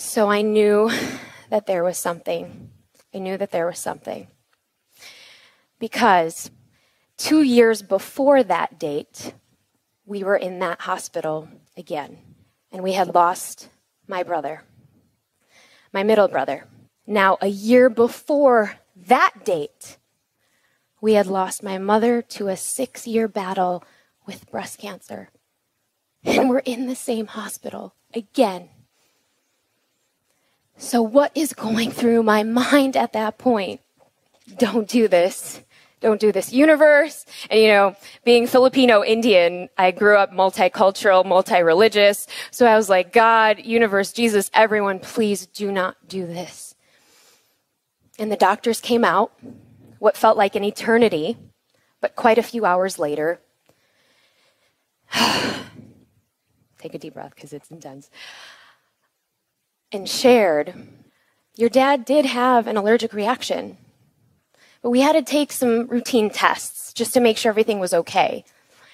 So I knew that there was something. I knew that there was something. Because two years before that date, we were in that hospital again, and we had lost my brother, my middle brother. Now, a year before that date, we had lost my mother to a six year battle with breast cancer. And we're in the same hospital again. So, what is going through my mind at that point? Don't do this. Don't do this universe. And, you know, being Filipino Indian, I grew up multicultural, multi-religious. So I was like, God, universe, Jesus, everyone, please do not do this. And the doctors came out, what felt like an eternity, but quite a few hours later. Take a deep breath because it's intense and shared, your dad did have an allergic reaction. But we had to take some routine tests just to make sure everything was okay.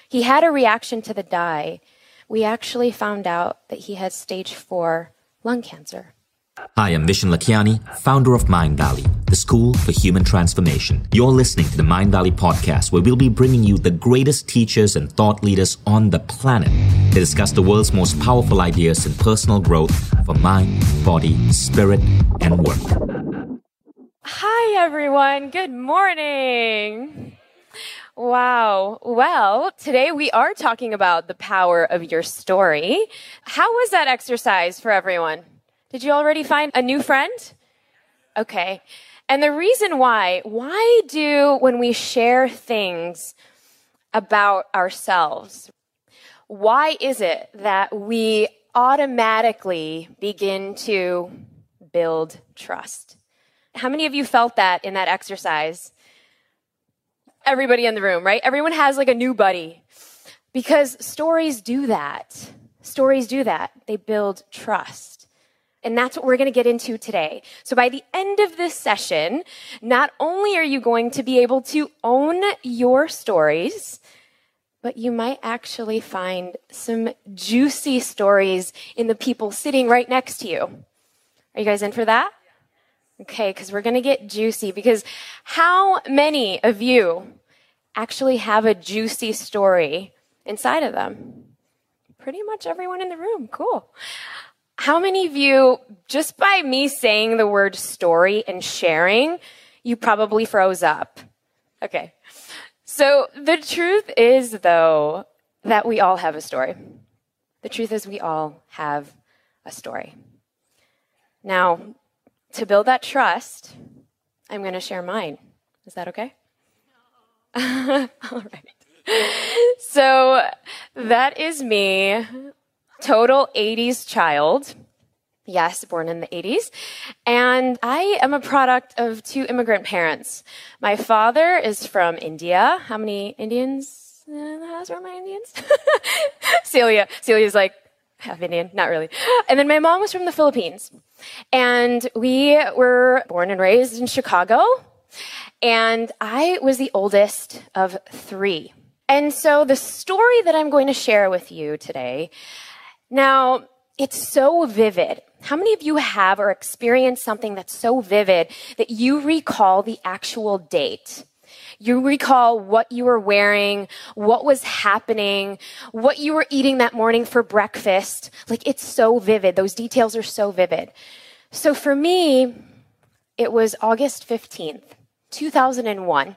He had a reaction to the dye. We actually found out that he had stage four lung cancer. Hi, I'm Vishen Lakhiani, founder of Mindvalley, the school for human transformation. You're listening to the Mindvalley podcast, where we'll be bringing you the greatest teachers and thought leaders on the planet to discuss the world's most powerful ideas in personal growth for mind, body, spirit, and work. Hi, everyone. Good morning. Wow. Well, today we are talking about the power of your story. How was that exercise for everyone? Did you already find a new friend? Okay. And the reason why, why do when we share things about ourselves, why is it that we automatically begin to build trust? How many of you felt that in that exercise? Everybody in the room, right? Everyone has like a new buddy. Because stories do that. Stories do that. They build trust. And that's what we're going to get into today. So by the end of this session, not only are you going to be able to own your stories, but you might actually find some juicy stories in the people sitting right next to you. Are you guys in for that? Okay, because we're going to get juicy because how many of you actually have a juicy story inside of them? Pretty much everyone in the room. Cool. How many of you, just by me saying the word story and sharing, you probably froze up? Okay. So the truth is, though, that we all have a story. The truth is, we all have a story. Now, to build that trust, I'm going to share mine. Is that okay? all right. So that is me total 80s child. Yes, born in the 80s. And I am a product of two immigrant parents. My father is from India. How many Indians in the house? Are my Indians? Celia. Celia's like, half Indian, not really. And then my mom was from the Philippines. And we were born and raised in Chicago. And I was the oldest of three. And so the story that I'm going to share with you today now, it's so vivid. How many of you have or experienced something that's so vivid that you recall the actual date? You recall what you were wearing, what was happening, what you were eating that morning for breakfast. Like it's so vivid. Those details are so vivid. So for me, it was August 15th, 2001.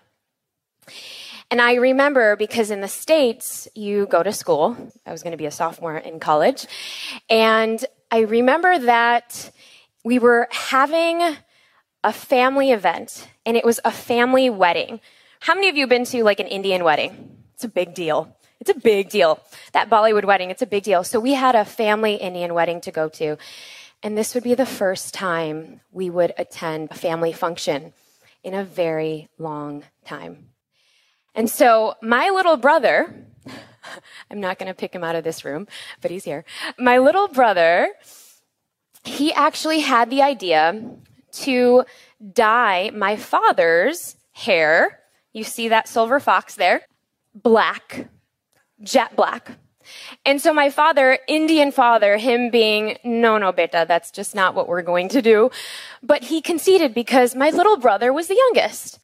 And I remember because in the States, you go to school. I was going to be a sophomore in college. And I remember that we were having a family event and it was a family wedding. How many of you have been to like an Indian wedding? It's a big deal. It's a big deal. That Bollywood wedding, it's a big deal. So we had a family Indian wedding to go to. And this would be the first time we would attend a family function in a very long time. And so my little brother, I'm not going to pick him out of this room, but he's here. My little brother, he actually had the idea to dye my father's hair. You see that silver fox there? Black, jet black. And so my father, Indian father, him being, no, no, beta, that's just not what we're going to do. But he conceded because my little brother was the youngest.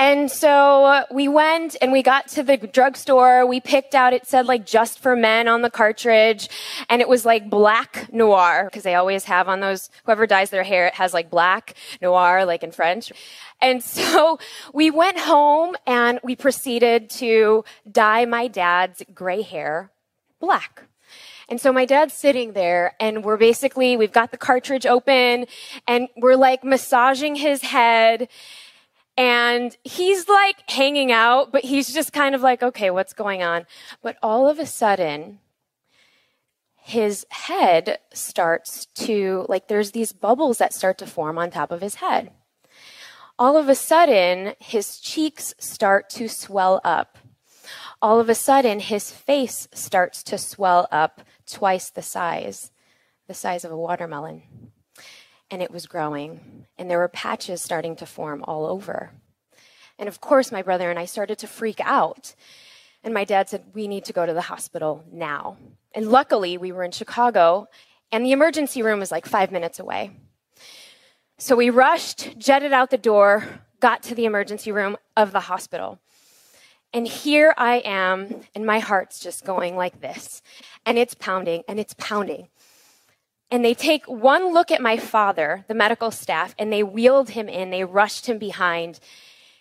And so uh, we went and we got to the drugstore. We picked out, it said like just for men on the cartridge. And it was like black noir, because they always have on those, whoever dyes their hair, it has like black noir, like in French. And so we went home and we proceeded to dye my dad's gray hair black. And so my dad's sitting there and we're basically, we've got the cartridge open and we're like massaging his head and he's like hanging out, but he's just kind of like, okay, what's going on? But all of a sudden, his head starts to, like, there's these bubbles that start to form on top of his head. All of a sudden, his cheeks start to swell up. All of a sudden, his face starts to swell up twice the size, the size of a watermelon and it was growing, and there were patches starting to form all over. And of course, my brother and I started to freak out. And my dad said, We need to go to the hospital now. And luckily, we were in Chicago, and the emergency room was like five minutes away. So we rushed, jetted out the door, got to the emergency room of the hospital. And here I am, and my heart's just going like this. And it's pounding, and it's pounding and they take one look at my father, the medical staff, and they wheeled him in, they rushed him behind,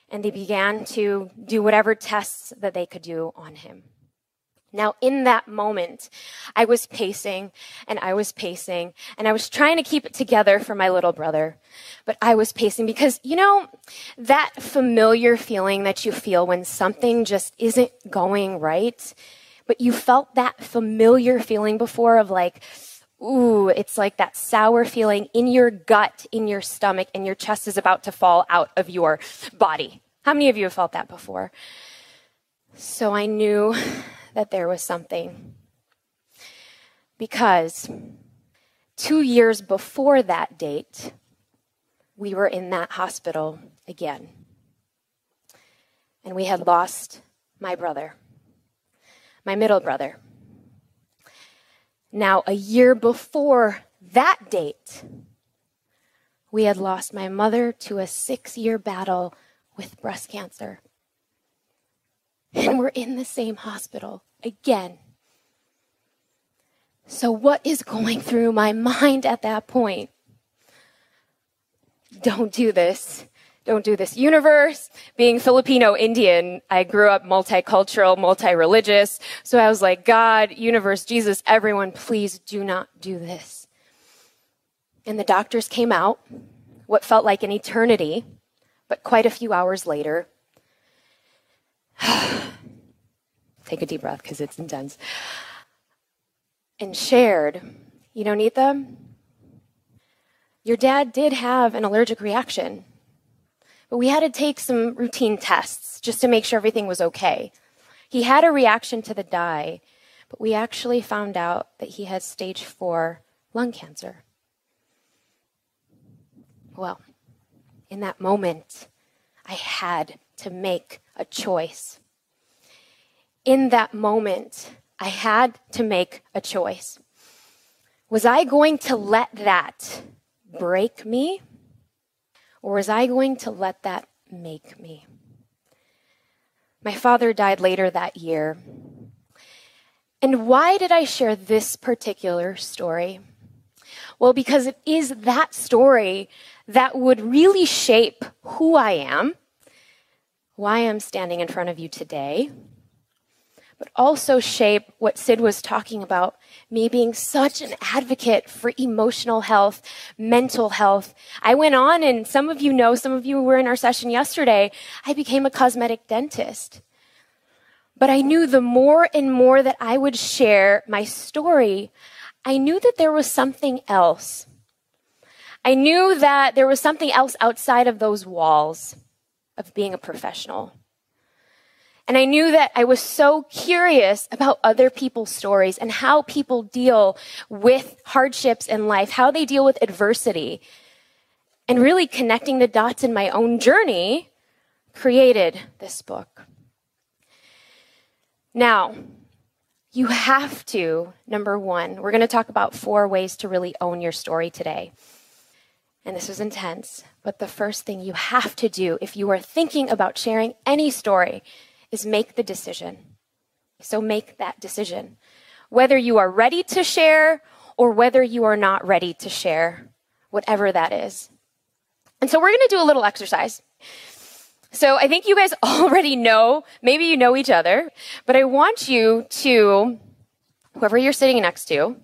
and they began to do whatever tests that they could do on him. Now, in that moment, I was pacing and I was pacing and I was trying to keep it together for my little brother. But I was pacing because, you know, that familiar feeling that you feel when something just isn't going right, but you felt that familiar feeling before of like, ooh, it's like that sour feeling in your gut, in your stomach, and your chest is about to fall out of your body. How many of you have felt that before? So I knew that there was something. Because two years before that date, we were in that hospital again. And we had lost my brother, my middle brother. Now, a year before that date, we had lost my mother to a six year battle with breast cancer. And we're in the same hospital again. So, what is going through my mind at that point? Don't do this don't do this universe. Being Filipino Indian, I grew up multicultural, multi-religious. So I was like, God, universe, Jesus, everyone, please do not do this. And the doctors came out, what felt like an eternity, but quite a few hours later. Take a deep breath because it's intense. And shared, you know, Neeta, your dad did have an allergic reaction but we had to take some routine tests just to make sure everything was okay. He had a reaction to the dye, but we actually found out that he had stage four lung cancer. Well, in that moment, I had to make a choice. In that moment, I had to make a choice. Was I going to let that break me? Or was I going to let that make me? My father died later that year. And why did I share this particular story? Well, because it is that story that would really shape who I am, why I'm standing in front of you today, but also shape what Sid was talking about me being such an advocate for emotional health, mental health. I went on, and some of you know, some of you were in our session yesterday, I became a cosmetic dentist. But I knew the more and more that I would share my story, I knew that there was something else. I knew that there was something else outside of those walls of being a professional. And I knew that I was so curious about other people's stories and how people deal with hardships in life, how they deal with adversity. And really connecting the dots in my own journey created this book. Now, you have to, number one, we're going to talk about four ways to really own your story today. And this is intense, but the first thing you have to do if you are thinking about sharing any story is make the decision. So make that decision. Whether you are ready to share or whether you are not ready to share, whatever that is. And so we're going to do a little exercise. So I think you guys already know, maybe you know each other, but I want you to, whoever you're sitting next to,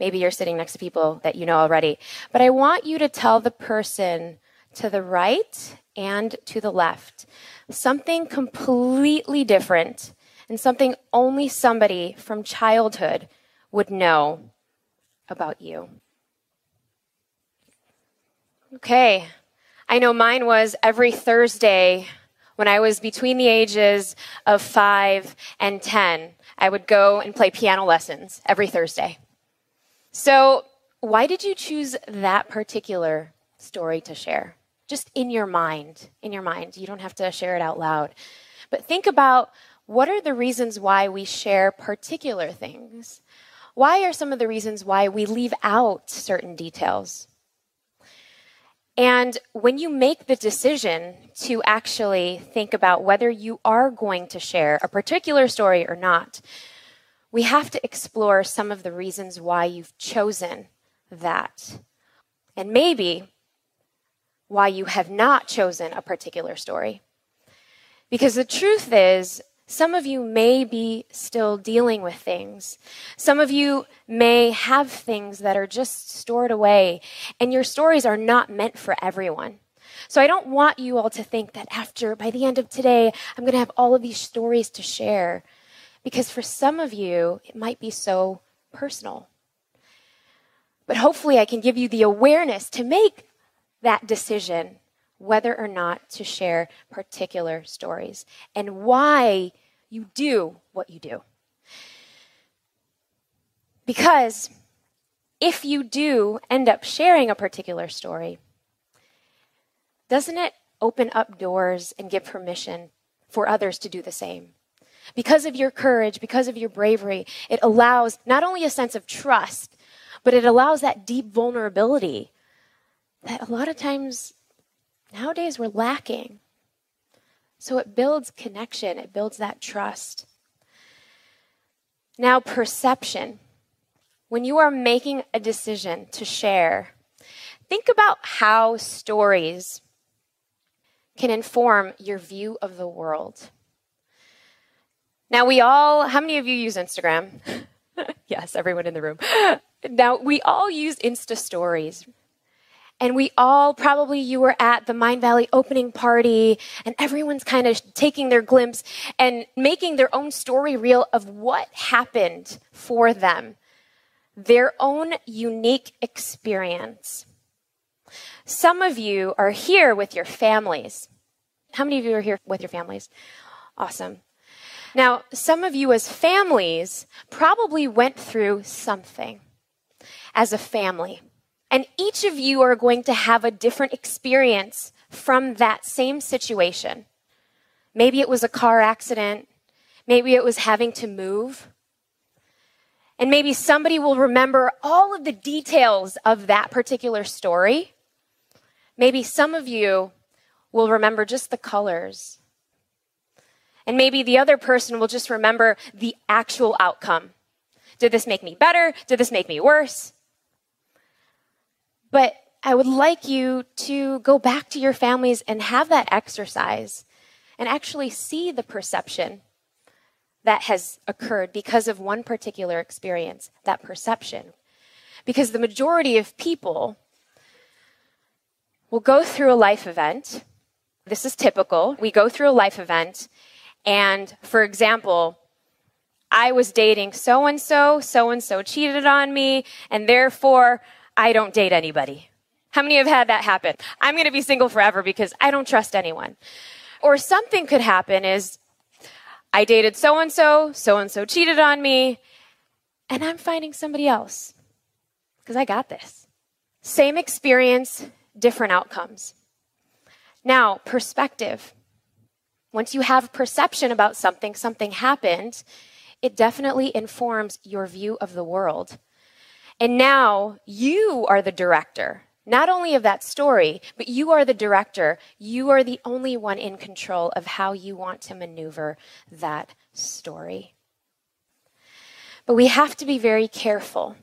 maybe you're sitting next to people that you know already, but I want you to tell the person to the right and to the left something completely different and something only somebody from childhood would know about you. Okay, I know mine was every Thursday when I was between the ages of five and 10. I would go and play piano lessons every Thursday. So, why did you choose that particular story to share? Just in your mind, in your mind. You don't have to share it out loud. But think about what are the reasons why we share particular things? Why are some of the reasons why we leave out certain details? And when you make the decision to actually think about whether you are going to share a particular story or not, we have to explore some of the reasons why you've chosen that. And maybe why you have not chosen a particular story. Because the truth is, some of you may be still dealing with things. Some of you may have things that are just stored away, and your stories are not meant for everyone. So I don't want you all to think that after, by the end of today, I'm going to have all of these stories to share. Because for some of you, it might be so personal. But hopefully, I can give you the awareness to make that decision whether or not to share particular stories and why you do what you do. Because if you do end up sharing a particular story, doesn't it open up doors and give permission for others to do the same? Because of your courage, because of your bravery, it allows not only a sense of trust, but it allows that deep vulnerability that a lot of times nowadays we're lacking. So it builds connection, it builds that trust. Now, perception. When you are making a decision to share, think about how stories can inform your view of the world. Now, we all, how many of you use Instagram? yes, everyone in the room. Now, we all use Insta stories, and we all probably you were at the Mindvalley opening party and everyone's kind of taking their glimpse and making their own story reel of what happened for them. Their own unique experience. Some of you are here with your families. How many of you are here with your families? Awesome. Now, some of you as families probably went through something as a family. And each of you are going to have a different experience from that same situation. Maybe it was a car accident. Maybe it was having to move. And maybe somebody will remember all of the details of that particular story. Maybe some of you will remember just the colors. And maybe the other person will just remember the actual outcome. Did this make me better? Did this make me worse? But I would like you to go back to your families and have that exercise and actually see the perception that has occurred because of one particular experience, that perception. Because the majority of people will go through a life event. This is typical. We go through a life event, and for example, I was dating so and so, so and so cheated on me, and therefore I don't date anybody. How many have had that happen? I'm going to be single forever because I don't trust anyone. Or something could happen is I dated so and so, so and so cheated on me, and I'm finding somebody else because I got this. Same experience, different outcomes. Now, perspective. Once you have perception about something, something happened, it definitely informs your view of the world. And now you are the director, not only of that story, but you are the director. You are the only one in control of how you want to maneuver that story. But we have to be very careful.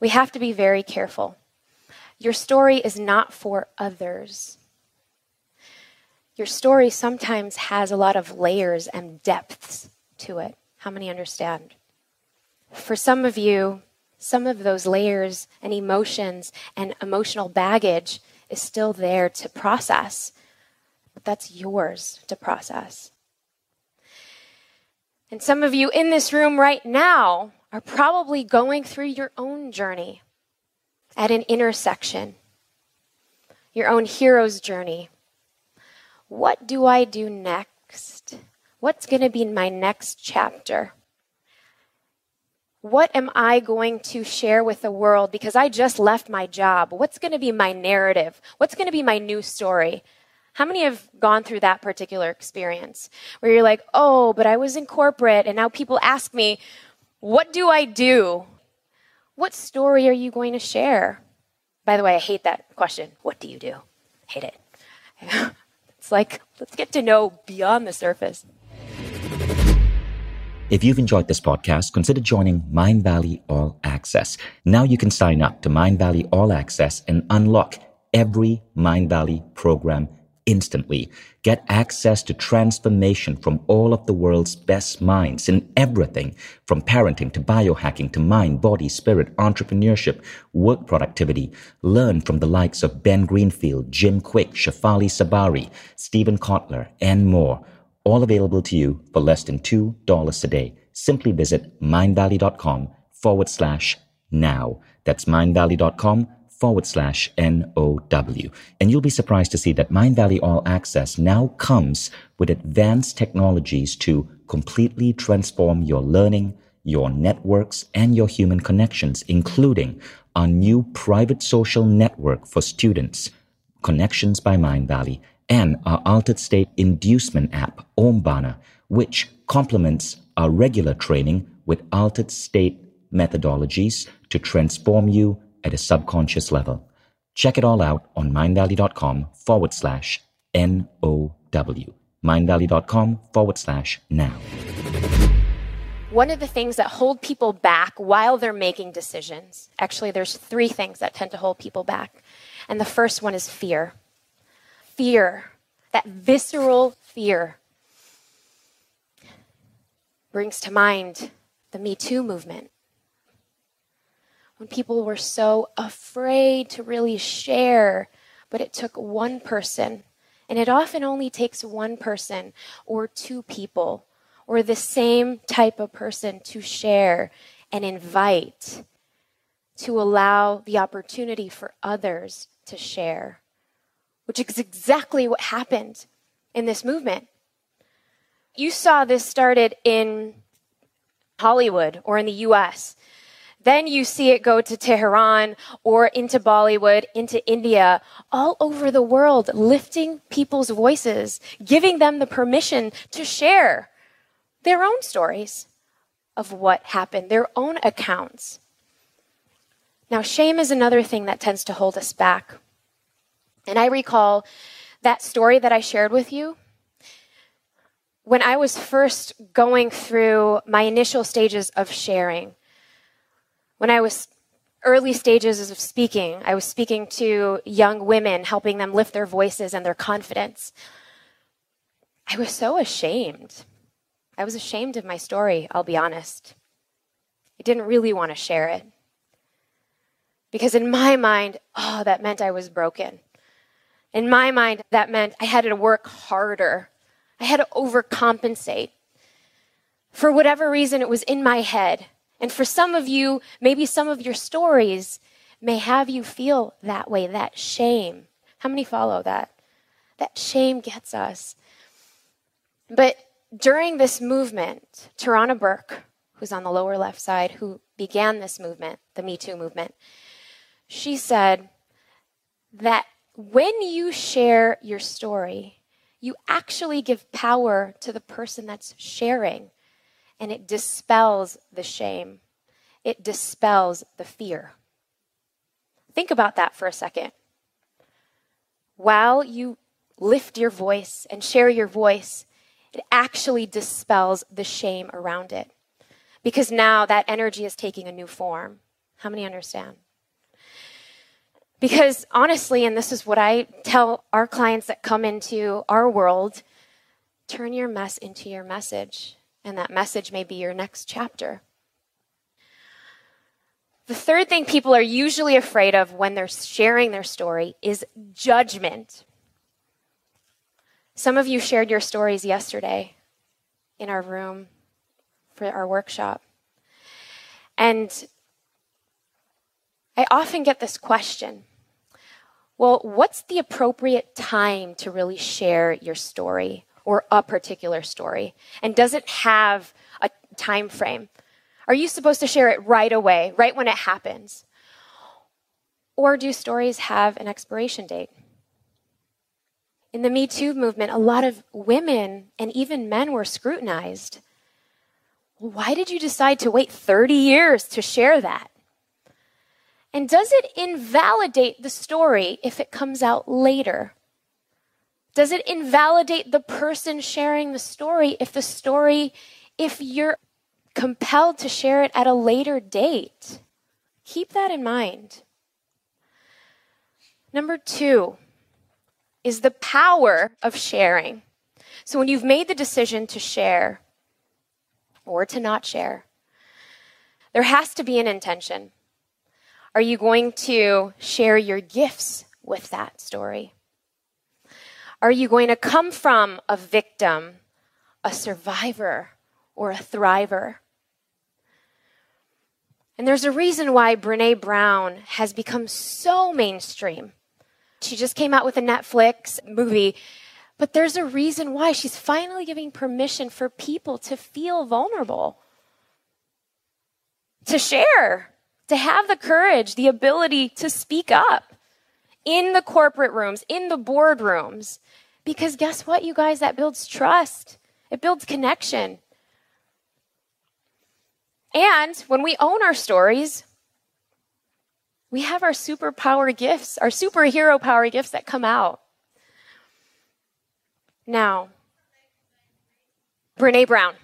We have to be very careful. Your story is not for others. Your story sometimes has a lot of layers and depths to it. How many understand? For some of you, some of those layers and emotions and emotional baggage is still there to process, but that's yours to process. And some of you in this room right now are probably going through your own journey at an intersection, your own hero's journey. What do I do next? What's going to be my next chapter? What am I going to share with the world because I just left my job? What's going to be my narrative? What's going to be my new story? How many have gone through that particular experience where you're like, oh, but I was in corporate and now people ask me, what do I do? What story are you going to share? By the way, I hate that question. What do you do? Hate it. it's like, let's get to know beyond the surface. If you've enjoyed this podcast, consider joining Mindvalley All Access. Now you can sign up to Mindvalley All Access and unlock every Mindvalley program instantly. Get access to transformation from all of the world's best minds in everything from parenting to biohacking to mind, body, spirit, entrepreneurship, work productivity. Learn from the likes of Ben Greenfield, Jim Kwik, Shefali Tsabary, Steven Kotler, and more all available to you for less than $2 a day. Simply visit mindvalley.com forward slash now. That's mindvalley.com forward slash N-O-W. And you'll be surprised to see that Mindvalley All Access now comes with advanced technologies to completely transform your learning, your networks, and your human connections, including our new private social network for students, Connections by Mindvalley, and our altered state inducement app, Omvana, which complements our regular training with altered state methodologies to transform you at a subconscious level. Check it all out on mindvalley.com forward slash N-O-W. mindvalley.com forward slash now. One of the things that hold people back while they're making decisions, actually, there's three things that tend to hold people back. And the first one is fear fear, that visceral fear, brings to mind the Me Too movement. When people were so afraid to really share, but it took one person, and it often only takes one person or two people or the same type of person to share and invite, to allow the opportunity for others to share which is exactly what happened in this movement. You saw this started in Hollywood or in the US. Then you see it go to Tehran or into Bollywood, into India, all over the world, lifting people's voices, giving them the permission to share their own stories of what happened, their own accounts. Now, shame is another thing that tends to hold us back. And I recall that story that I shared with you. When I was first going through my initial stages of sharing, when I was early stages of speaking, I was speaking to young women, helping them lift their voices and their confidence. I was so ashamed. I was ashamed of my story, I'll be honest. I didn't really want to share it. Because in my mind, oh, that meant I was broken. In my mind, that meant I had to work harder. I had to overcompensate. For whatever reason, it was in my head. And for some of you, maybe some of your stories may have you feel that way, that shame. How many follow that? That shame gets us. But during this movement, Tarana Burke, who's on the lower left side, who began this movement, the Me Too movement, she said that when you share your story, you actually give power to the person that's sharing. and it dispels the shame, it dispels the fear. Think about that for a second. While you lift your voice and share your voice, it actually dispels the shame around it. Because now that energy is taking a new form. How many understand? Because honestly, and this is what I tell our clients that come into our world turn your mess into your message. And that message may be your next chapter. The third thing people are usually afraid of when they're sharing their story is judgment. Some of you shared your stories yesterday in our room for our workshop. And I often get this question well, what's the appropriate time to really share your story or a particular story? And does it have a time frame? Are you supposed to share it right away, right when it happens? Or do stories have an expiration date? In the Me Too movement, a lot of women and even men were scrutinized. Why did you decide to wait 30 years to share that? And does it invalidate the story if it comes out later? Does it invalidate the person sharing the story if the story, if you're compelled to share it at a later date? Keep that in mind. Number two is the power of sharing. So when you've made the decision to share or to not share, there has to be an intention. Are you going to share your gifts with that story? Are you going to come from a victim, a survivor, or a thriver? And there's a reason why Brene Brown has become so mainstream. She just came out with a Netflix movie, but there's a reason why she's finally giving permission for people to feel vulnerable, to share, to have the courage, the ability to speak up in the corporate rooms, in the boardrooms. Because guess what, you guys? That builds trust, it builds connection. And when we own our stories, we have our superpower gifts, our superhero power gifts that come out. Now, Brene Brown.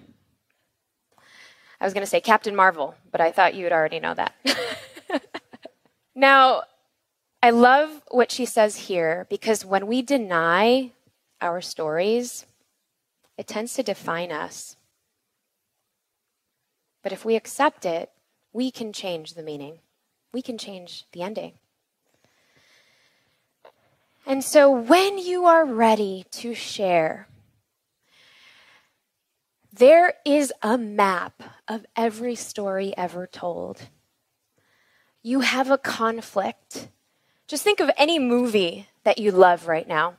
I was going to say Captain Marvel, but I thought you would already know that. now, I love what she says here because when we deny our stories, it tends to define us. But if we accept it, we can change the meaning, we can change the ending. And so when you are ready to share, there is a map of every story ever told. You have a conflict. Just think of any movie that you love right now.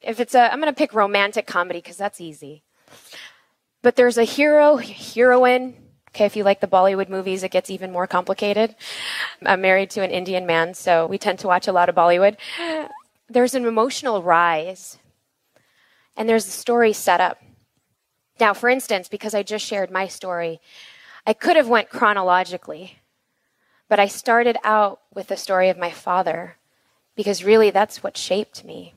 If it's a, I'm going to pick romantic comedy because that's easy. But there's a hero, heroine. Okay, if you like the Bollywood movies, it gets even more complicated. I'm married to an Indian man, so we tend to watch a lot of Bollywood. There's an emotional rise, and there's a story set up. Now, for instance, because I just shared my story, I could have went chronologically, but I started out with the story of my father because really that's what shaped me.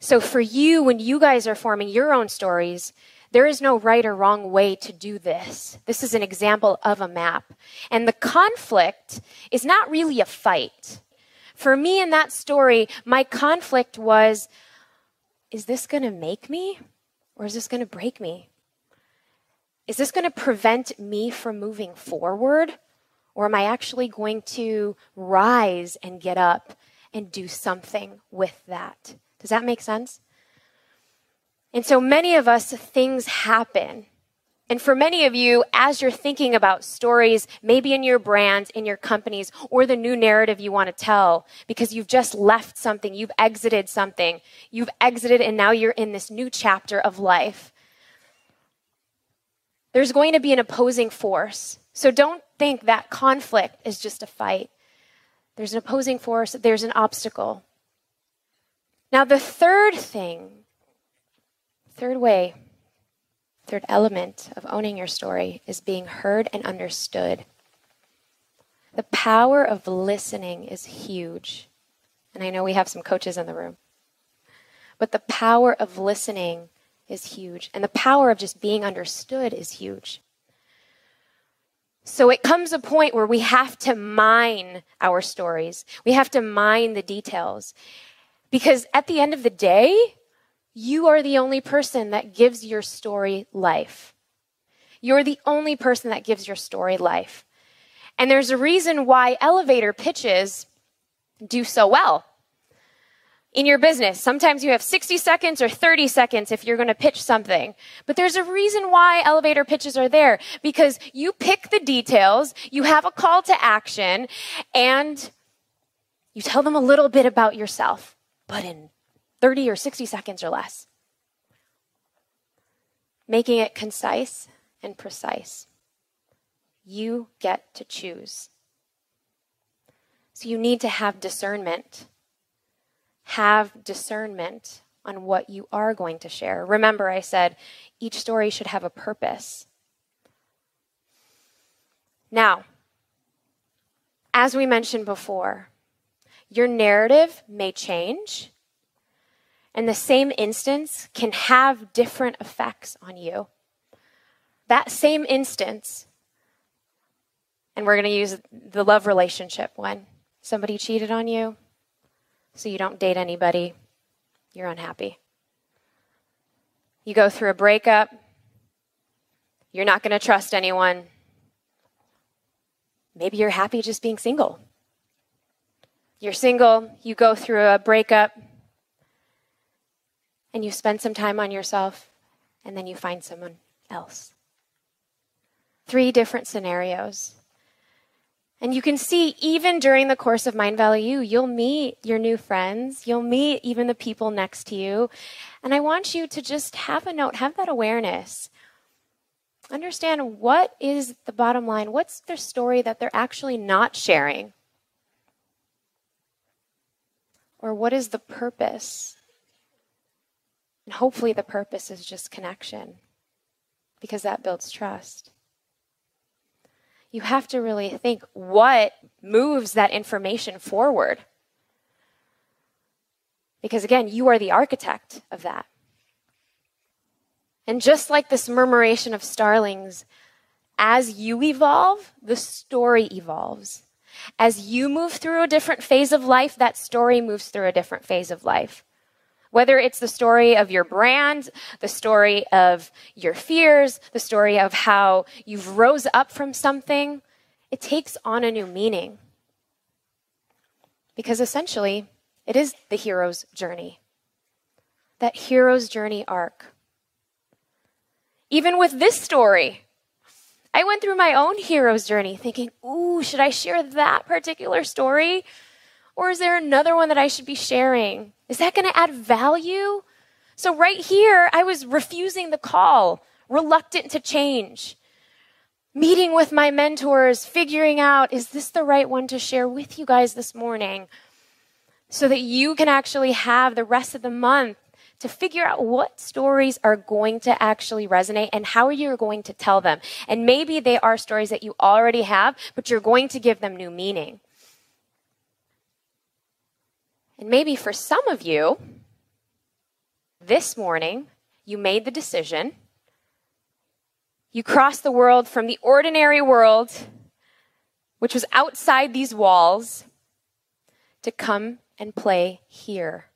So for you, when you guys are forming your own stories, there is no right or wrong way to do this. This is an example of a map. And the conflict is not really a fight. For me in that story, my conflict was is this going to make me or is this going to break me? Is this going to prevent me from moving forward? Or am I actually going to rise and get up and do something with that? Does that make sense? And so many of us, things happen. And for many of you, as you're thinking about stories, maybe in your brands, in your companies, or the new narrative you want to tell, because you've just left something, you've exited something, you've exited, and now you're in this new chapter of life. There's going to be an opposing force. So don't think that conflict is just a fight. There's an opposing force, there's an obstacle. Now, the third thing, third way Third element of owning your story is being heard and understood. The power of listening is huge. And I know we have some coaches in the room. But the power of listening is huge. And the power of just being understood is huge. So it comes a point where we have to mine our stories. We have to mine the details. Because at the end of the day, you are the only person that gives your story life. You're the only person that gives your story life. And there's a reason why elevator pitches do so well in your business. Sometimes you have 60 seconds or 30 seconds if you're going to pitch something. But there's a reason why elevator pitches are there because you pick the details, you have a call to action, and you tell them a little bit about yourself, but in 30 or 60 seconds or less. Making it concise and precise. You get to choose. So you need to have discernment have discernment on what you are going to share. Remember, I said each story should have a purpose. Now, as we mentioned before, your narrative may change, and the same instance can have different effects on you. That same instance, and we're going to use the love relationship one. Somebody cheated on you, so you don't date anybody, you're unhappy. You go through a breakup, you're not going to trust anyone. Maybe you're happy just being single. You're single, you go through a breakup, and you spend some time on yourself, and then you find someone else. Three different scenarios. And you can see, even during the course of Mindvalley U, you'll meet your new friends. You'll meet even the people next to you. And I want you to just have a note, have that awareness. Understand what is the bottom line? What's their story that they're actually not sharing? Or what is the purpose? And hopefully, the purpose is just connection, because that builds trust you have to really think what moves that information forward. Because again, you are the architect of that. And just like this murmuration of starlings, as you evolve, the story evolves. As you move through a different phase of life, that story moves through a different phase of life. Whether it's the story of your brand, the story of your fears, the story of how you've rose up from something, it takes on a new meaning. Because essentially, it is the hero's journey. That hero's journey arc. Even with this story, I went through my own hero's journey thinking, ooh, should I share that particular story? Or is there another one that I should be sharing? Is that going to add value? So, right here, I was refusing the call, reluctant to change. Meeting with my mentors, figuring out, is this the right one to share with you guys this morning? So that you can actually have the rest of the month to figure out what stories are going to actually resonate and how you're going to tell them. And maybe they are stories that you already have, but you're going to give them new meaning. And maybe for some of you, this morning, you made the decision. You crossed the world from the ordinary world, which was outside these walls, to come and play here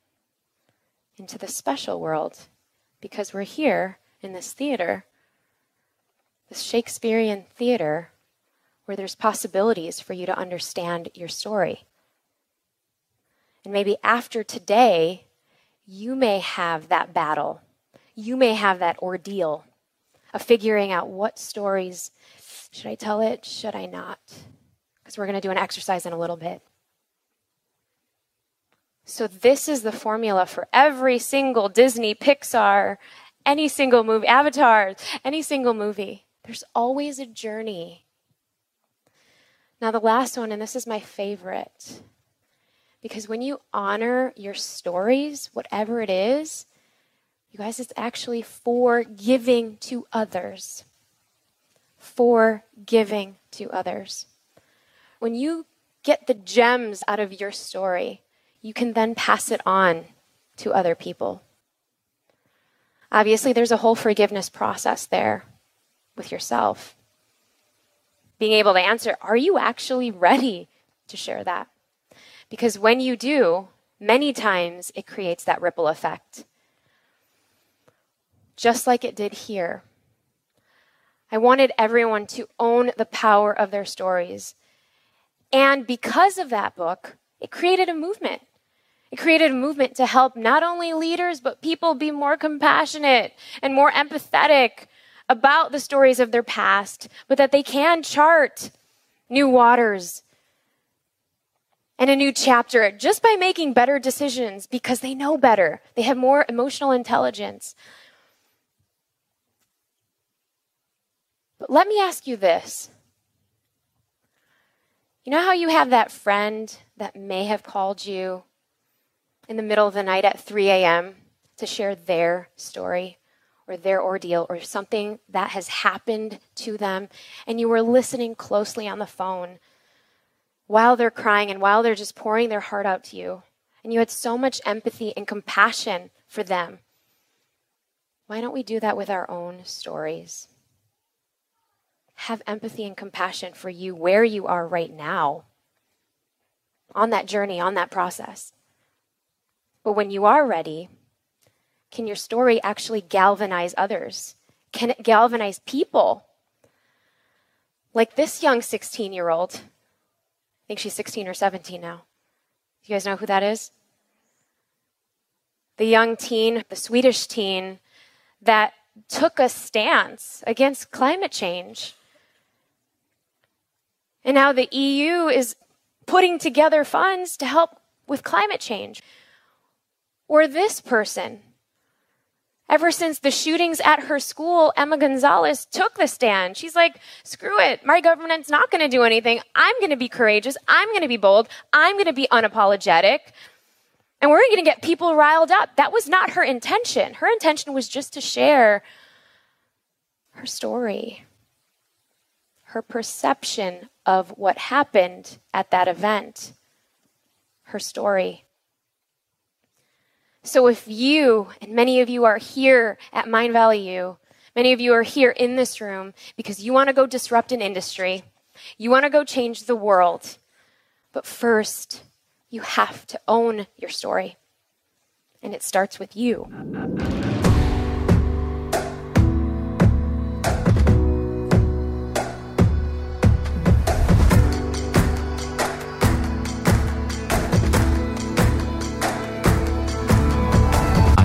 into the special world because we're here in this theater, this Shakespearean theater, where there's possibilities for you to understand your story. And maybe after today, you may have that battle. You may have that ordeal of figuring out what stories should I tell it, should I not? Because we're going to do an exercise in a little bit. So, this is the formula for every single Disney, Pixar, any single movie, Avatar, any single movie. There's always a journey. Now, the last one, and this is my favorite because when you honor your stories, whatever it is, You guys, it's actually for giving to others. For giving to others. When you get the gems out of your story, you can then pass it on to other people. Obviously, there's a whole forgiveness process there with yourself. Being able to answer, are you actually ready to share that? Because when you do, many times it creates that ripple effect. Just like it did here. I wanted everyone to own the power of their stories. And because of that book, it created a movement. It created a movement to help not only leaders, but people be more compassionate and more empathetic about the stories of their past, but that they can chart new waters and a new chapter just by making better decisions because they know better. They have more emotional intelligence. But let me ask you this. You know how you have that friend that may have called you in the middle of the night at 3 a.m. to share their story or their ordeal or something that has happened to them, and you were listening closely on the phone while they're crying and while they're just pouring their heart out to you, and you had so much empathy and compassion for them. Why don't we do that with our own stories? Have empathy and compassion for you where you are right now, on that journey, on that process. But when you are ready, can your story actually galvanize others? Can it galvanize people? Like this young 16 year old I think she's 16 or 17 now. You guys know who that is? The young teen, the Swedish teen that took a stance against climate change. And now the EU is putting together funds to help with climate change. Or this person Ever since the shootings at her school, Emma Gonzalez took the stand. She's like, screw it. My government's not going to do anything. I'm going to be courageous. I'm going to be bold. I'm going to be unapologetic. And we're going to get people riled up. That was not her intention. Her intention was just to share her story, her perception of what happened at that event, her story. So if you, and many of you are here at Mindvalley U, many of you are here in this room because you want to go disrupt an industry, you want to go change the world. But first, you have to own your story. And it starts with you.